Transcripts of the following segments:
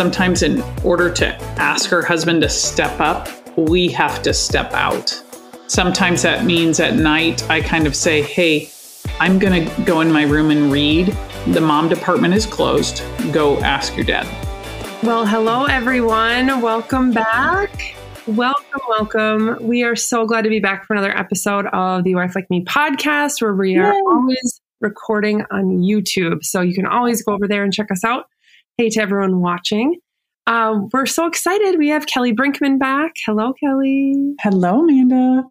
sometimes in order to ask her husband to step up, we have to step out. Sometimes that means at night, I kind of say, Hey, I'm going to go in my room and read. The mom department is closed. Go ask your dad. Well, hello, everyone. Welcome back. Welcome, welcome. We are so glad to be back for another episode of the Wife Like Me podcast, where we are Yay. always recording on YouTube. So you can always go over there and check us out. Hey to everyone watching. Um, we're so excited. We have Kelly Brinkmann back. Hello, Kelly. Hello, Amanda.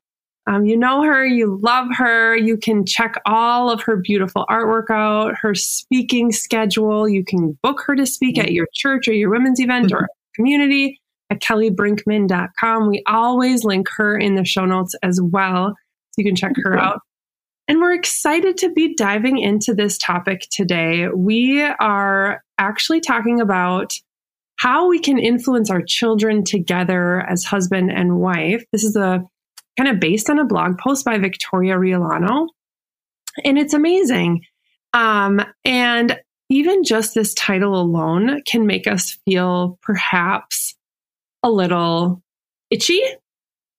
Um, you know her, you love her. You can check all of her beautiful artwork out, her speaking schedule. You can book her to speak mm-hmm. at your church or your women's event mm-hmm. or community at kellybrinkmann.com. We always link her in the show notes as well. So you can check her out. And we're excited to be diving into this topic today. We are actually talking about how we can influence our children together as husband and wife. This is a kind of based on a blog post by Victoria Riollano. And it's amazing. Um, and even just this title alone can make us feel perhaps a little itchy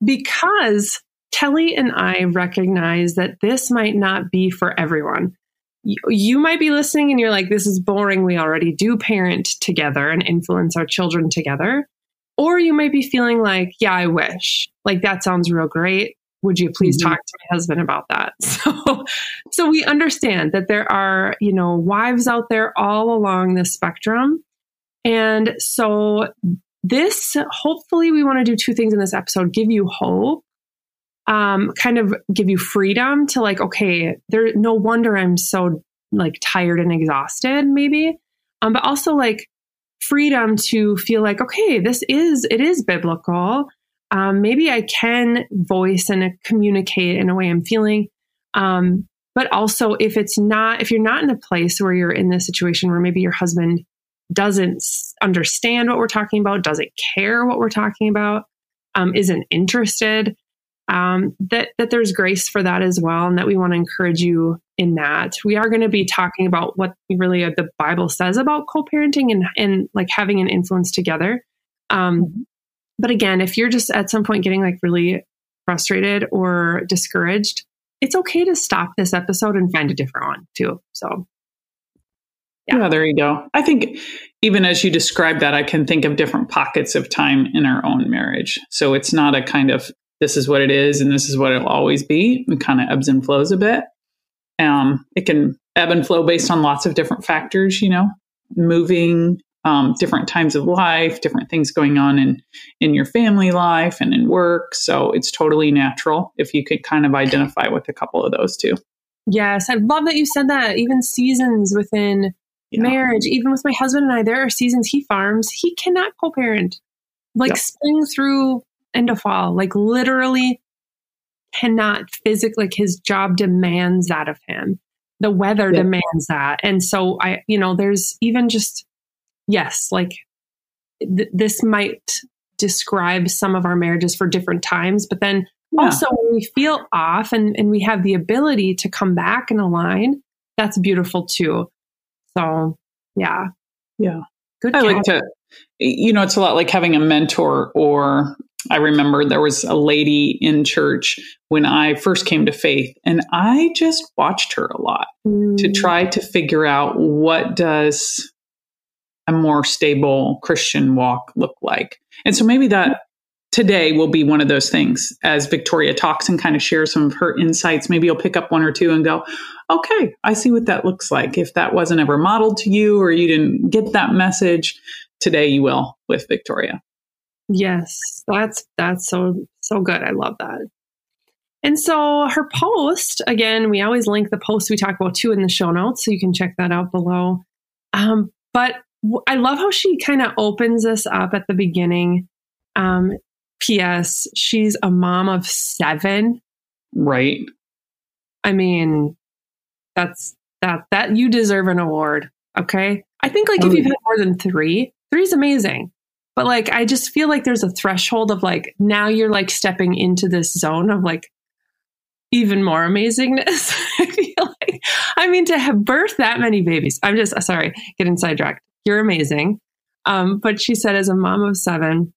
because Kelly and I recognize that this might not be for everyone. You, you might be listening and you're like, this is boring. We already do parent together and influence our children together. Or you might be feeling like, yeah, I wish. Like, that sounds real great. Would you please mm-hmm. talk to my husband about that? So, so we understand that there are, you know, wives out there all along the spectrum. And so this, hopefully, we want to do two things in this episode give you hope um, kind of give you freedom to like, okay, there, no wonder I'm so like tired and exhausted, maybe. Um, but also like freedom to feel like, okay, this is, it is biblical. Um, maybe I can voice and communicate in a way I'm feeling. Um, but also if it's not, if you're not in a place where you're in this situation where maybe your husband doesn't understand what we're talking about, doesn't care what we're talking about, um, isn't interested, um, that that there's grace for that as well, and that we want to encourage you in that. We are going to be talking about what really the Bible says about co-parenting and and like having an influence together. Um, but again, if you're just at some point getting like really frustrated or discouraged, it's okay to stop this episode and find a different one too. So yeah. yeah. there you go. I think even as you describe that, I can think of different pockets of time in our own marriage. So it's not a kind of this is what it is and this is what it'll always be. It kind of ebbs and flows a bit. Um, it can ebb and flow based on lots of different factors, you know, moving, um, different times of life, different things going on in in your family life and in work. So it's totally natural if you could kind of identify with a couple of those too. Yes, I love that you said that. Even seasons within yeah. marriage, even with my husband and I, there are seasons he farms. He cannot co-parent. Like yep. spring through into fall. Like literally cannot physically, like his job demands that of him. The weather yeah. demands that. And so I, you know, there's even just, yes, like th- this might describe some of our marriages for different times, but then yeah. also when we feel off and, and we have the ability to come back and align, that's beautiful too. So yeah. Yeah. Good. I like to, you know, it's a lot like having a mentor or I remember there was a lady in church when I first came to faith and I just watched her a lot mm. to try to figure out what does a more stable Christian walk look like. And so maybe that today will be one of those things as Victoria talks and kind of shares some of her insights. Maybe you'll pick up one or two and go, okay, I see what that looks like. If that wasn't ever modeled to you or you didn't get that message, today you will with Victoria. Yes, that's that's so so good. I love that. And so her post, again, we always link the post we talk about too in the show notes, so you can check that out below. Um, but I love how she kind of opens us up at the beginning. Um, P.S. She's a mom of seven. Right. I mean, that's that that you deserve an award. Okay. I think like oh, if you've had more than three, three is amazing. But like, I just feel like there's a threshold of like, now you're like stepping into this zone of like even more amazingness. I feel like, I mean, to have birthed that many babies, I'm just sorry, getting sidetracked. You're amazing. Um, but she said, as a mom of seven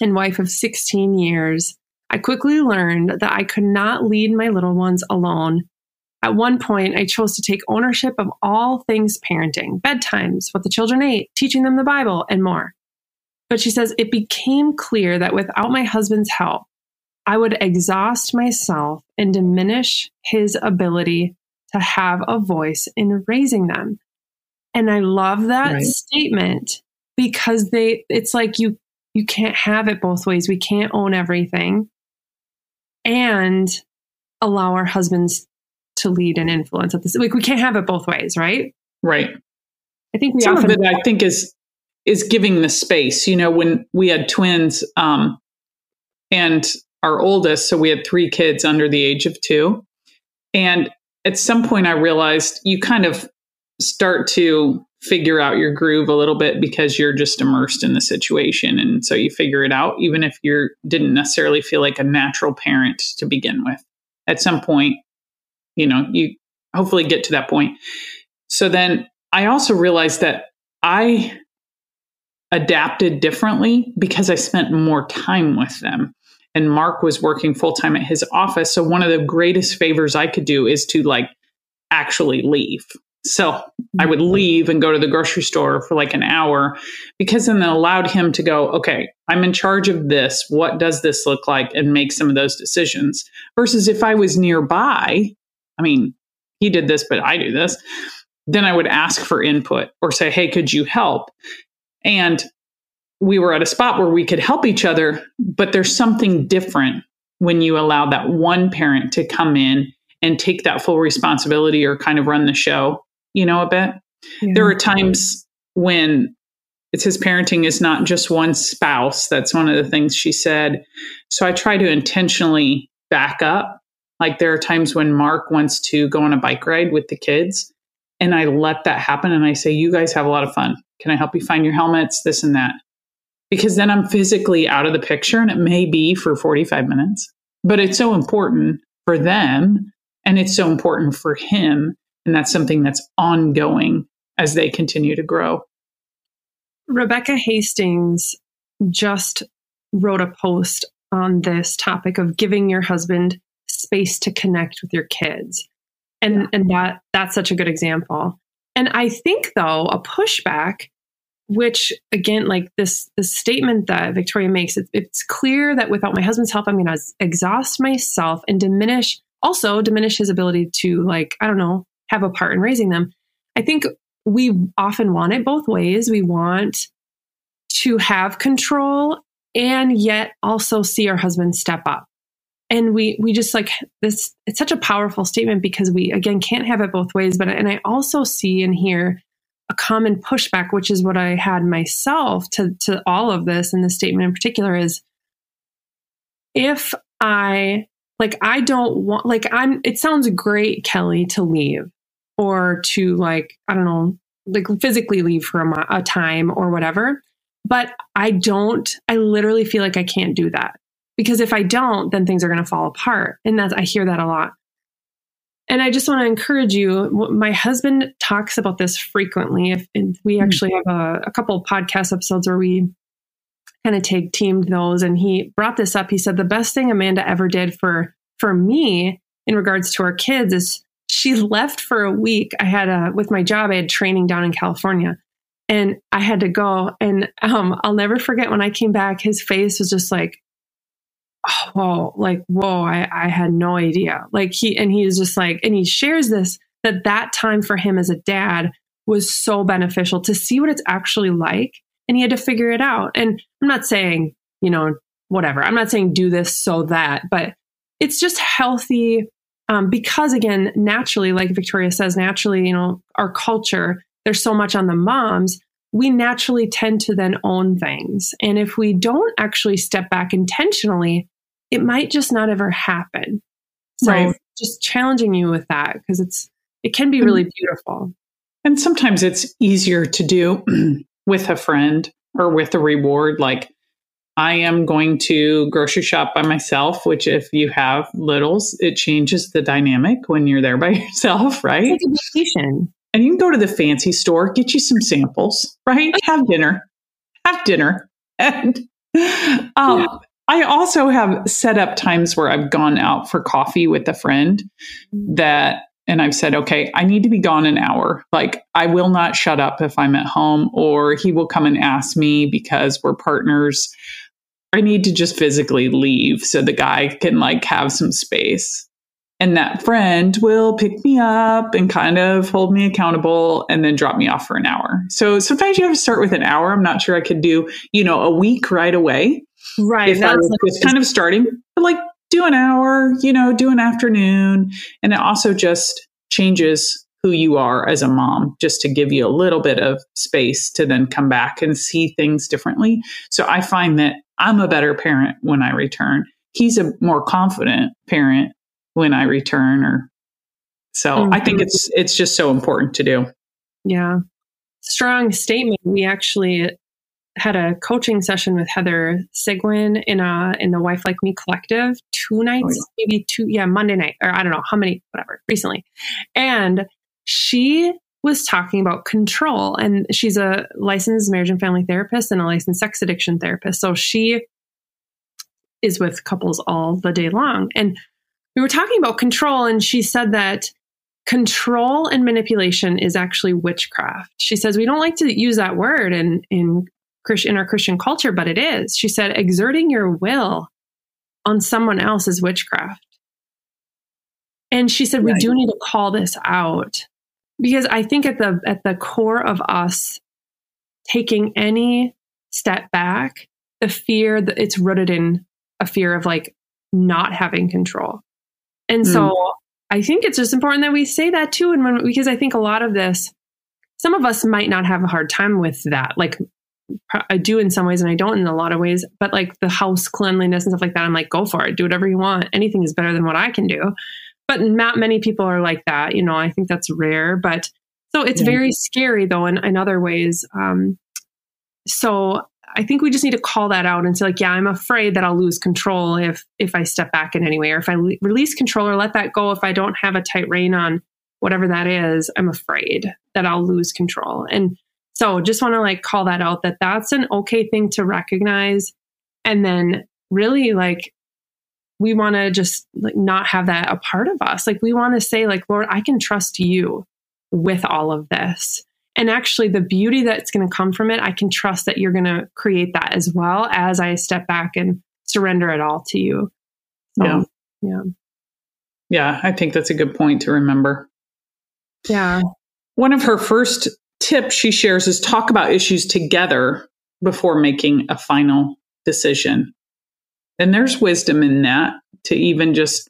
and wife of 16 years, I quickly learned that I could not lead my little ones alone. At one point, I chose to take ownership of all things parenting, bedtimes, what the children ate, teaching them the Bible, and more. But she says, it became clear that without my husband's help, I would exhaust myself and diminish his ability to have a voice in raising them. And I love that right. statement because they it's like you you can't have it both ways. We can't own everything and allow our husbands to lead and influence at this. Like we can't have it both ways, right? Right. I think we some often of it I think is is giving the space. You know, when we had twins, um, and our oldest, so we had three kids under the age of two. And at some point, I realized you kind of start to figure out your groove a little bit because you're just immersed in the situation. And so you figure it out, even if you didn't necessarily feel like a natural parent to begin with. At some point, you know, you hopefully get to that point. So then I also realized that I adapted differently because I spent more time with them and Mark was working full time at his office. So one of the greatest favors I could do is to like actually leave. So I would mm-hmm. leave and go to the grocery store for like an hour because then it allowed him to go, okay, I'm in charge of this. What does this look like? And make some of those decisions. Versus if I was nearby, I mean, he did this, but I do this, then I would ask for input or say, hey, could you help? And we were at a spot where we could help each other, but there's something different when you allow that one parent to come in and take that full responsibility or kind of run the show, you know, a bit. Yeah. There are times when it says parenting is not just one spouse. That's one of the things she said. So I try to intentionally back up. Like there are times when Mark wants to go on a bike ride with the kids, and I let that happen. And I say, You guys have a lot of fun. Can I help you find your helmets? This and that because then I'm physically out of the picture and it may be for 45 minutes, but it's so important for them and it's so important for him. And that's something that's ongoing as they continue to grow. Rebecca Hastings just wrote a post on this topic of giving your husband space to connect with your kids. And yeah. and that that's such a good example. And I think though a pushback which again like this this statement that victoria makes it, it's clear that without my husband's help i'm going to exhaust myself and diminish also diminish his ability to like i don't know have a part in raising them i think we often want it both ways we want to have control and yet also see our husband step up and we we just like this it's such a powerful statement because we again can't have it both ways but and i also see and hear a common pushback, which is what I had myself to, to all of this and the statement in particular is if I like I don't want like I'm it sounds great, Kelly, to leave or to like, I don't know, like physically leave for a, a time or whatever. But I don't, I literally feel like I can't do that because if I don't, then things are going to fall apart. And that's, I hear that a lot. And I just want to encourage you. My husband talks about this frequently. If we hmm. actually have a, a couple of podcast episodes where we kind of tag teamed those, and he brought this up. He said the best thing Amanda ever did for for me in regards to our kids is she left for a week. I had a with my job. I had training down in California, and I had to go. And um, I'll never forget when I came back. His face was just like oh, whoa, like, whoa, I, I had no idea. Like he, and he's just like, and he shares this, that that time for him as a dad was so beneficial to see what it's actually like. And he had to figure it out. And I'm not saying, you know, whatever. I'm not saying do this so that, but it's just healthy um, because again, naturally, like Victoria says, naturally, you know, our culture, there's so much on the moms. We naturally tend to then own things. And if we don't actually step back intentionally, it might just not ever happen. So right. just challenging you with that because it's it can be really beautiful. And sometimes it's easier to do with a friend or with a reward like I am going to grocery shop by myself, which if you have littles, it changes the dynamic when you're there by yourself, right? It's like a vacation. and you can go to the fancy store, get you some samples, right? Have dinner, have dinner. And um. I also have set up times where I've gone out for coffee with a friend that, and I've said, okay, I need to be gone an hour. Like, I will not shut up if I'm at home, or he will come and ask me because we're partners. I need to just physically leave so the guy can like have some space. And that friend will pick me up and kind of hold me accountable and then drop me off for an hour. So sometimes you have to start with an hour. I'm not sure I could do, you know, a week right away. Right. If I was just kind of starting, but like do an hour, you know, do an afternoon. And it also just changes who you are as a mom, just to give you a little bit of space to then come back and see things differently. So I find that I'm a better parent when I return. He's a more confident parent when I return or so mm-hmm. I think mm-hmm. it's it's just so important to do. Yeah. Strong statement. We actually had a coaching session with Heather Sigwin in a in the Wife Like Me collective two nights, oh, yeah. maybe two, yeah, Monday night, or I don't know how many, whatever, recently. And she was talking about control. And she's a licensed marriage and family therapist and a licensed sex addiction therapist. So she is with couples all the day long. And we were talking about control, and she said that control and manipulation is actually witchcraft. She says we don't like to use that word in in in our Christian culture, but it is. She said exerting your will on someone else is witchcraft. And she said we do need to call this out because I think at the at the core of us taking any step back, the fear that it's rooted in a fear of like not having control. And mm. so I think it's just important that we say that too. And when, because I think a lot of this, some of us might not have a hard time with that. Like I do in some ways and I don't in a lot of ways, but like the house cleanliness and stuff like that, I'm like, go for it. Do whatever you want. Anything is better than what I can do. But not many people are like that. You know, I think that's rare. But so it's yeah. very scary though in, in other ways. Um, so I think we just need to call that out and say like, yeah, I'm afraid that I'll lose control if if I step back in any way, or if I le- release control or let that go. If I don't have a tight rein on whatever that is, I'm afraid that I'll lose control. And so, just want to like call that out that that's an okay thing to recognize, and then really like we want to just like not have that a part of us. Like we want to say like, Lord, I can trust you with all of this and actually, the beauty that's going to come from it, I can trust that you're going to create that as well as I step back and surrender it all to you. So, yeah. Yeah. Yeah. I think that's a good point to remember. Yeah. One of her first tips she shares is talk about issues together before making a final decision. And there's wisdom in that to even just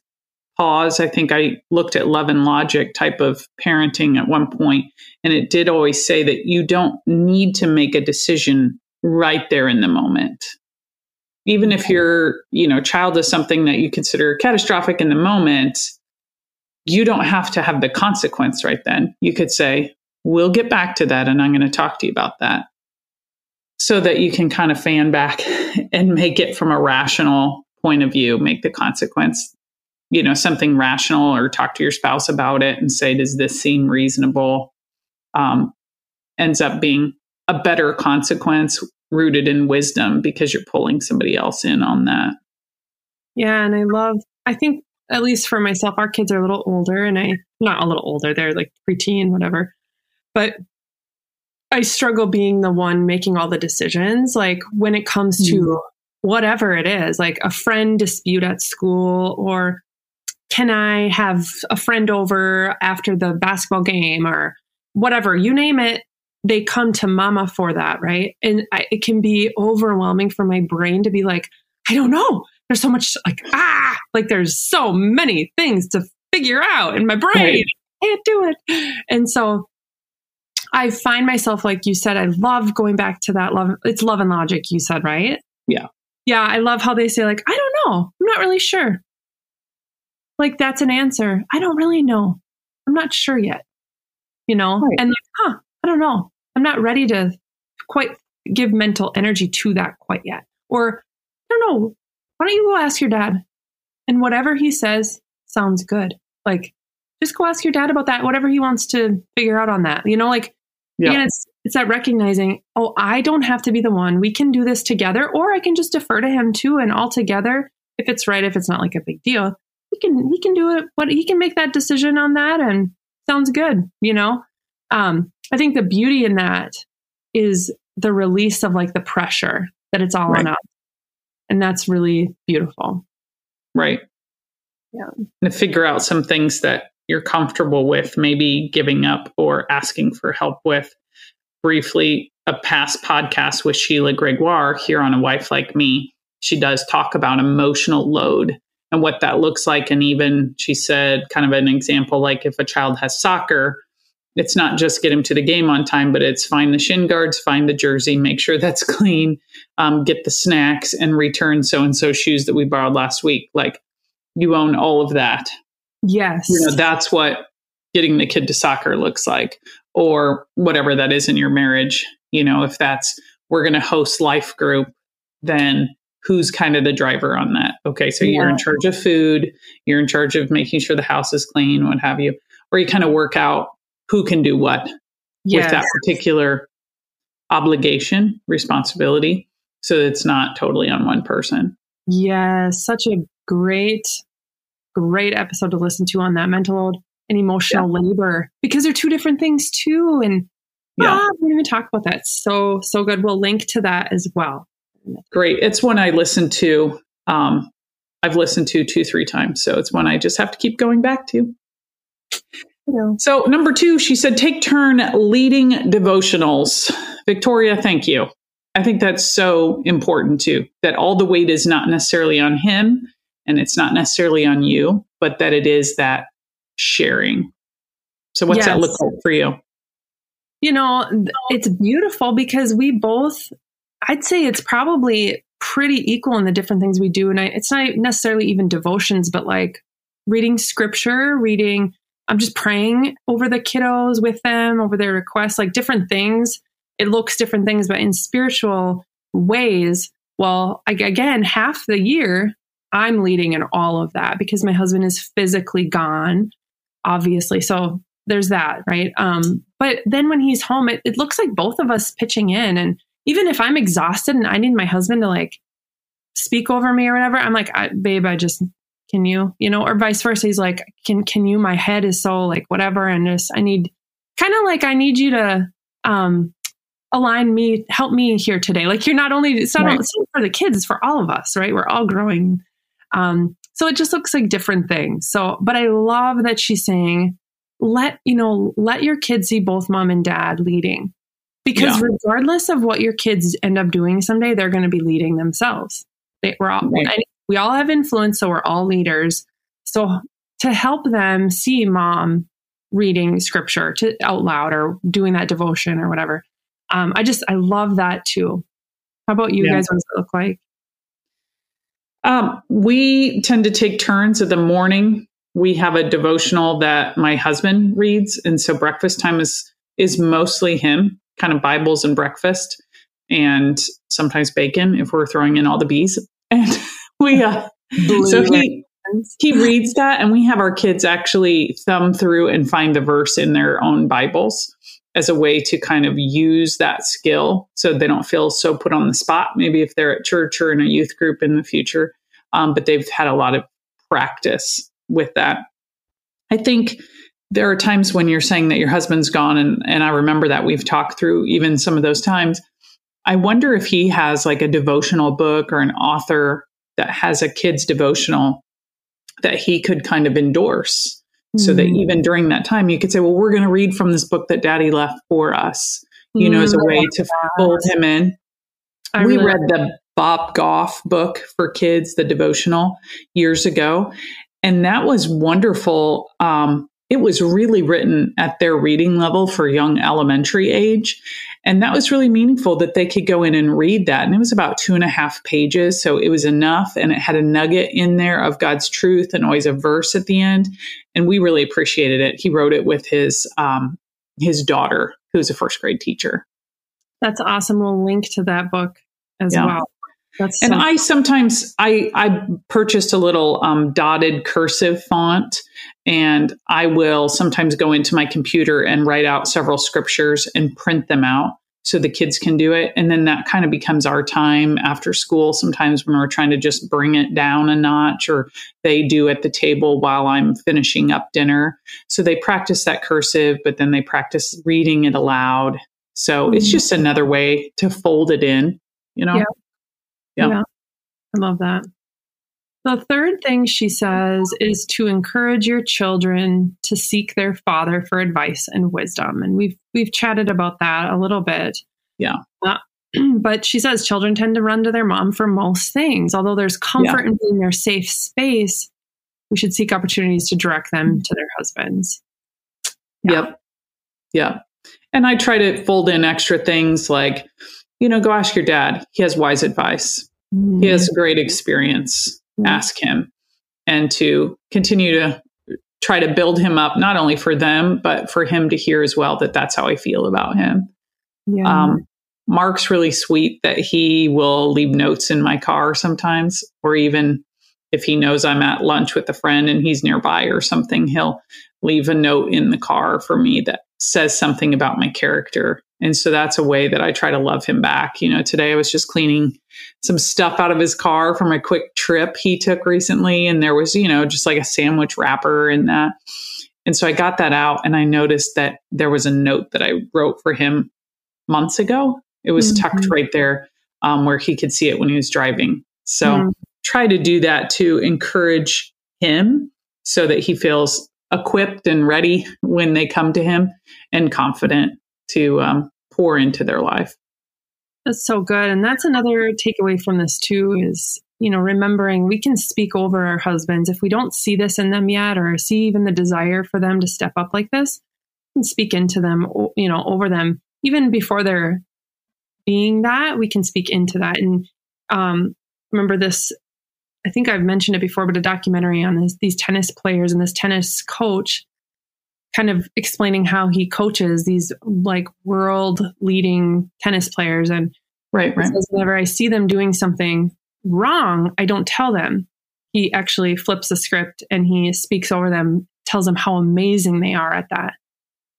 pause. I think I looked at love and logic type of parenting at one point, and it did always say that you don't need to make a decision right there in the moment. Even if your, you know, child is something that you consider catastrophic in the moment, you don't have to have the consequence right then. You could say, "We'll get back to that and I'm going to talk to you about that." So that you can kind of fan back and make it from a rational point of view, make the consequence you know something rational or talk to your spouse about it and say does this seem reasonable? Um, ends up being a better consequence rooted in wisdom because you're pulling somebody else in on that. Yeah and i love i think at least for myself our kids are a little older and i not a little older they're like preteen whatever. But i struggle being the one making all the decisions like when it comes to mm. whatever it is like a friend dispute at school or can I have a friend over after the basketball game or whatever, you name it, they come to mama for that, right? And I, it can be overwhelming for my brain to be like, I don't know. There's so much like, ah, like there's so many things to figure out in my brain. Right. I can't do it. And so I find myself, like you said, I love going back to that love. It's love and logic, you said, right? Yeah. Yeah. I love how they say, like, I don't know. I'm not really sure. Like that's an answer. I don't really know. I'm not sure yet. You know? Right. And like, huh, I don't know. I'm not ready to quite give mental energy to that quite yet. Or I don't know. Why don't you go ask your dad? And whatever he says sounds good. Like just go ask your dad about that, whatever he wants to figure out on that. You know, like yeah. again, it's it's that recognizing, oh, I don't have to be the one. We can do this together, or I can just defer to him too, and all together, if it's right, if it's not like a big deal, he can he can do it. what he can make that decision on that, and sounds good. You know, um, I think the beauty in that is the release of like the pressure that it's all right. on us, and that's really beautiful. Right. Yeah. And to figure out some things that you're comfortable with, maybe giving up or asking for help with. Briefly, a past podcast with Sheila Gregoire here on A Wife Like Me, she does talk about emotional load and what that looks like. And even she said, kind of an example like if a child has soccer, it's not just get him to the game on time, but it's find the shin guards, find the jersey, make sure that's clean, um, get the snacks, and return so and so shoes that we borrowed last week. Like you own all of that. Yes. You know, that's what getting the kid to soccer looks like, or whatever that is in your marriage. You know, if that's we're going to host life group, then who's kind of the driver on that? Okay, so yeah. you're in charge of food, you're in charge of making sure the house is clean, what have you, or you kind of work out who can do what yes. with that particular obligation, responsibility, so it's not totally on one person. Yes, such a great great episode to listen to on that mental and emotional yeah. labor because they're two different things too. And yeah, ah, we didn't even talk about that. So, so good. We'll link to that as well. Great. It's one I listen to. Um, I've listened to two, three times. So it's one I just have to keep going back to. So, number two, she said, take turn leading devotionals. Victoria, thank you. I think that's so important too, that all the weight is not necessarily on him, and it's not necessarily on you, but that it is that sharing. So, what's yes. that look like for you? You know, it's beautiful because we both, I'd say it's probably pretty equal in the different things we do. And I, it's not necessarily even devotions, but like reading scripture, reading, I'm just praying over the kiddos with them, over their requests, like different things. It looks different things, but in spiritual ways, well, again, half the year I'm leading in all of that because my husband is physically gone, obviously. So there's that, right? Um, but then when he's home, it, it looks like both of us pitching in. And even if I'm exhausted and I need my husband to like speak over me or whatever, I'm like, I, babe, I just can you, you know, or vice versa. He's like, can can you? My head is so like whatever, and just I need kind of like I need you to um align me, help me here today. Like you're not only it's not right. only for the kids, it's for all of us, right? We're all growing um, so it just looks like different things. So, but I love that she's saying, let, you know, let your kids see both mom and dad leading. Because yeah. regardless of what your kids end up doing someday, they're going to be leading themselves. They, we're all, right. we all have influence, so we're all leaders. So to help them see mom reading scripture to out loud or doing that devotion or whatever, um, I just I love that too. How about you yeah. guys? What does it look like? Um, we tend to take turns in the morning. We have a devotional that my husband reads, and so breakfast time is is mostly him, kind of Bibles and breakfast, and sometimes bacon if we're throwing in all the bees. And we uh, so he he reads that, and we have our kids actually thumb through and find the verse in their own Bibles as a way to kind of use that skill so they don't feel so put on the spot, maybe if they're at church or in a youth group in the future. Um, but they've had a lot of practice with that. I think there are times when you're saying that your husband's gone, and, and I remember that we've talked through even some of those times. I wonder if he has like a devotional book or an author that has a kid's devotional that he could kind of endorse so that mm. even during that time you could say well we're going to read from this book that daddy left for us you know as a mm, way to fold him in I we really read the bob goff book for kids the devotional years ago and that was wonderful um, it was really written at their reading level for young elementary age and that was really meaningful that they could go in and read that. And it was about two and a half pages. So it was enough. And it had a nugget in there of God's truth and always a verse at the end. And we really appreciated it. He wrote it with his, um, his daughter, who's a first grade teacher. That's awesome. We'll link to that book as yeah. well. That's and so- I sometimes I I purchased a little um, dotted cursive font, and I will sometimes go into my computer and write out several scriptures and print them out so the kids can do it. And then that kind of becomes our time after school. Sometimes when we're trying to just bring it down a notch, or they do at the table while I'm finishing up dinner. So they practice that cursive, but then they practice reading it aloud. So mm-hmm. it's just another way to fold it in, you know? Yeah. Yeah. yeah. I love that. The third thing she says is to encourage your children to seek their father for advice and wisdom. And we've we've chatted about that a little bit. Yeah. Uh, but she says children tend to run to their mom for most things. Although there's comfort yeah. in being their safe space, we should seek opportunities to direct them to their husbands. Yeah. Yep. Yeah. And I try to fold in extra things like, you know, go ask your dad. He has wise advice. Mm-hmm. He has great experience mm-hmm. ask him and to continue to try to build him up, not only for them, but for him to hear as well that that's how I feel about him. Yeah. Um, Mark's really sweet that he will leave notes in my car sometimes, or even if he knows I'm at lunch with a friend and he's nearby or something, he'll leave a note in the car for me that says something about my character. And so that's a way that I try to love him back. You know, today I was just cleaning some stuff out of his car from a quick trip he took recently. And there was, you know, just like a sandwich wrapper in that. And so I got that out and I noticed that there was a note that I wrote for him months ago. It was mm-hmm. tucked right there um, where he could see it when he was driving. So mm-hmm. try to do that to encourage him so that he feels equipped and ready when they come to him and confident to um, pour into their life. That's so good. And that's another takeaway from this too is, you know, remembering we can speak over our husbands. If we don't see this in them yet or see even the desire for them to step up like this, and speak into them, you know, over them, even before they're being that, we can speak into that. And um, remember this I think I've mentioned it before, but a documentary on this, these tennis players and this tennis coach kind of explaining how he coaches these like world leading tennis players. And right, right. whenever I see them doing something wrong, I don't tell them. He actually flips the script and he speaks over them, tells them how amazing they are at that.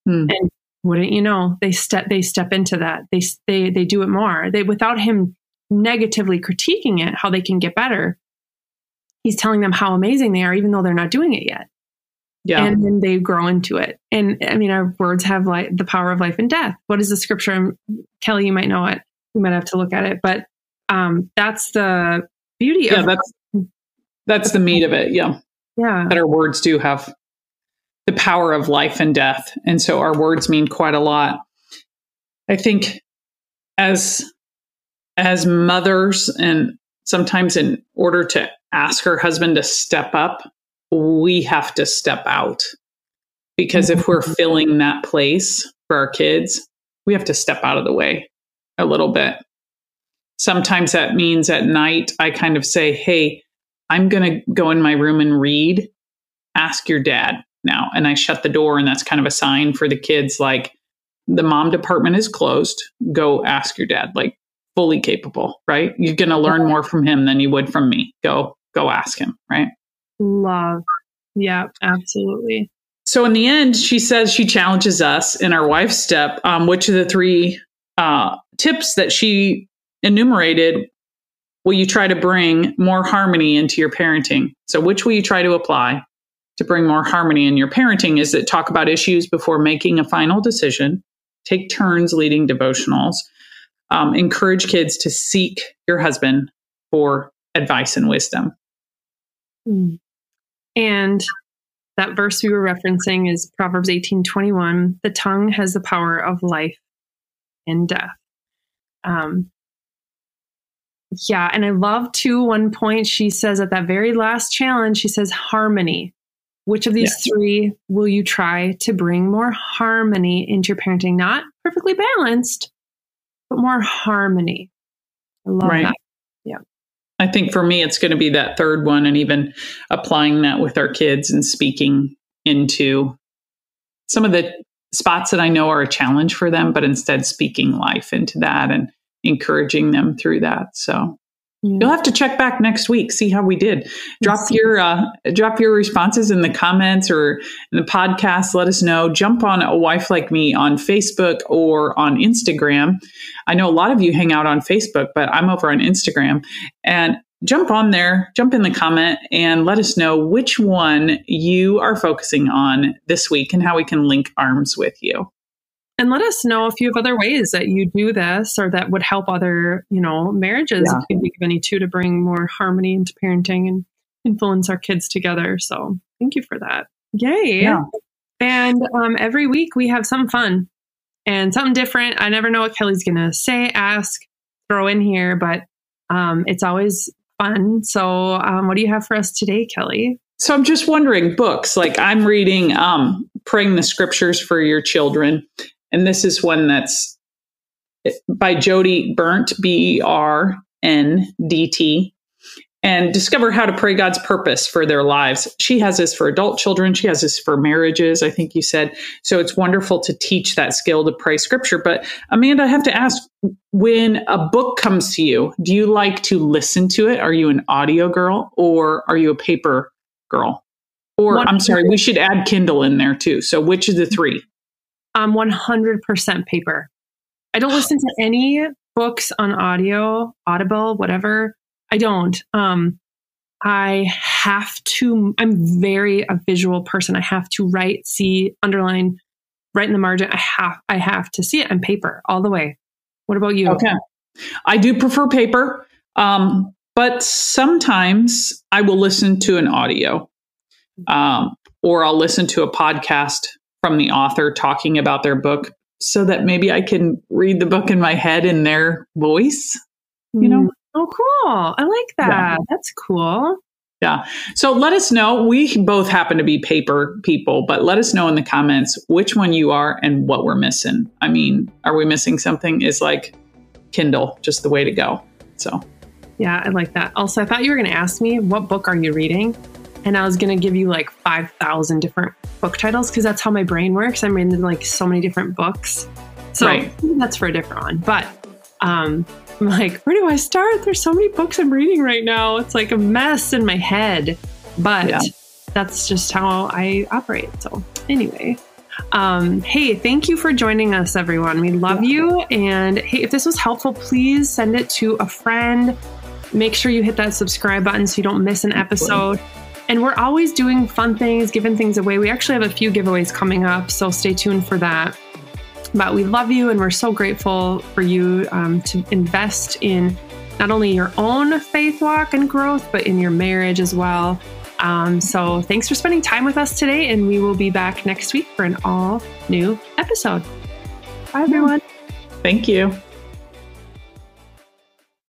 Hmm. And wouldn't you know, they step they step into that. They they they do it more. They without him negatively critiquing it, how they can get better he's telling them how amazing they are, even though they're not doing it yet. Yeah. And then they grow into it. And I mean, our words have like the power of life and death. What is the scripture? Kelly, you might know it. We might have to look at it, but um, that's the beauty yeah, of that's that's the meat of it. Yeah. Yeah. That our words do have the power of life and death. And so our words mean quite a lot. I think as as mothers and sometimes in order to ask her husband to step up, we have to step out. Because if we're filling that place for our kids, we have to step out of the way a little bit. Sometimes that means at night, I kind of say, Hey, I'm going to go in my room and read. Ask your dad now. And I shut the door, and that's kind of a sign for the kids like, the mom department is closed. Go ask your dad. Like, fully capable, right? You're going to learn more from him than you would from me. Go, go ask him, right? Love. Yeah, absolutely. So in the end, she says she challenges us in our wife step, um, which of the three uh, tips that she enumerated will you try to bring more harmony into your parenting? So which will you try to apply to bring more harmony in your parenting? Is it talk about issues before making a final decision? Take turns leading devotionals um, encourage kids to seek your husband for advice and wisdom. Hmm. And that verse we were referencing is Proverbs 18:21. The tongue has the power of life and death. Um, yeah, and I love too. One point she says at that very last challenge, she says harmony. Which of these yes. three will you try to bring more harmony into your parenting? Not perfectly balanced, but more harmony. I love right. that. I think for me, it's going to be that third one and even applying that with our kids and speaking into some of the spots that I know are a challenge for them, but instead speaking life into that and encouraging them through that. So, You'll have to check back next week, see how we did. Drop your uh, drop your responses in the comments or in the podcast. Let us know. Jump on a wife like me on Facebook or on Instagram. I know a lot of you hang out on Facebook, but I'm over on Instagram. And jump on there, jump in the comment, and let us know which one you are focusing on this week and how we can link arms with you. And let us know if you have other ways that you do this or that would help other, you know, marriages. Yeah. If you can think of any too to bring more harmony into parenting and influence our kids together. So thank you for that. Yay. Yeah. And um, every week we have some fun and something different. I never know what Kelly's going to say, ask, throw in here, but um, it's always fun. So, um, what do you have for us today, Kelly? So, I'm just wondering books. Like, I'm reading um, Praying the Scriptures for Your Children. And this is one that's by Jodie Berndt, B E R N D T and discover how to pray God's purpose for their lives. She has this for adult children. She has this for marriages, I think you said. So it's wonderful to teach that skill to pray scripture. But Amanda, I have to ask when a book comes to you, do you like to listen to it? Are you an audio girl or are you a paper girl? Or I'm sorry, we should add Kindle in there too. So which of the three? I'm 100% paper. I don't listen to any books on audio, Audible, whatever. I don't. Um, I have to, I'm very a visual person. I have to write, see, underline, write in the margin. I have, I have to see it on paper all the way. What about you? Okay. I do prefer paper. Um, but sometimes I will listen to an audio um, or I'll listen to a podcast from the author talking about their book so that maybe I can read the book in my head in their voice, you know? Mm. Oh, cool. I like that. Yeah. That's cool. Yeah. So let us know. We both happen to be paper people, but let us know in the comments which one you are and what we're missing. I mean, are we missing something? Is like Kindle just the way to go. So, yeah, I like that. Also, I thought you were going to ask me, what book are you reading? And I was going to give you like 5,000 different book titles because that's how my brain works. I'm reading like so many different books. So right. that's for a different one. But um, I'm like, where do I start? There's so many books I'm reading right now. It's like a mess in my head. But yeah. that's just how I operate. So, anyway, um, hey, thank you for joining us, everyone. We love you. And hey, if this was helpful, please send it to a friend. Make sure you hit that subscribe button so you don't miss an episode. And we're always doing fun things, giving things away. We actually have a few giveaways coming up, so stay tuned for that. But we love you and we're so grateful for you um, to invest in not only your own faith walk and growth, but in your marriage as well. Um, so thanks for spending time with us today, and we will be back next week for an all new episode. Bye, everyone. Thank you.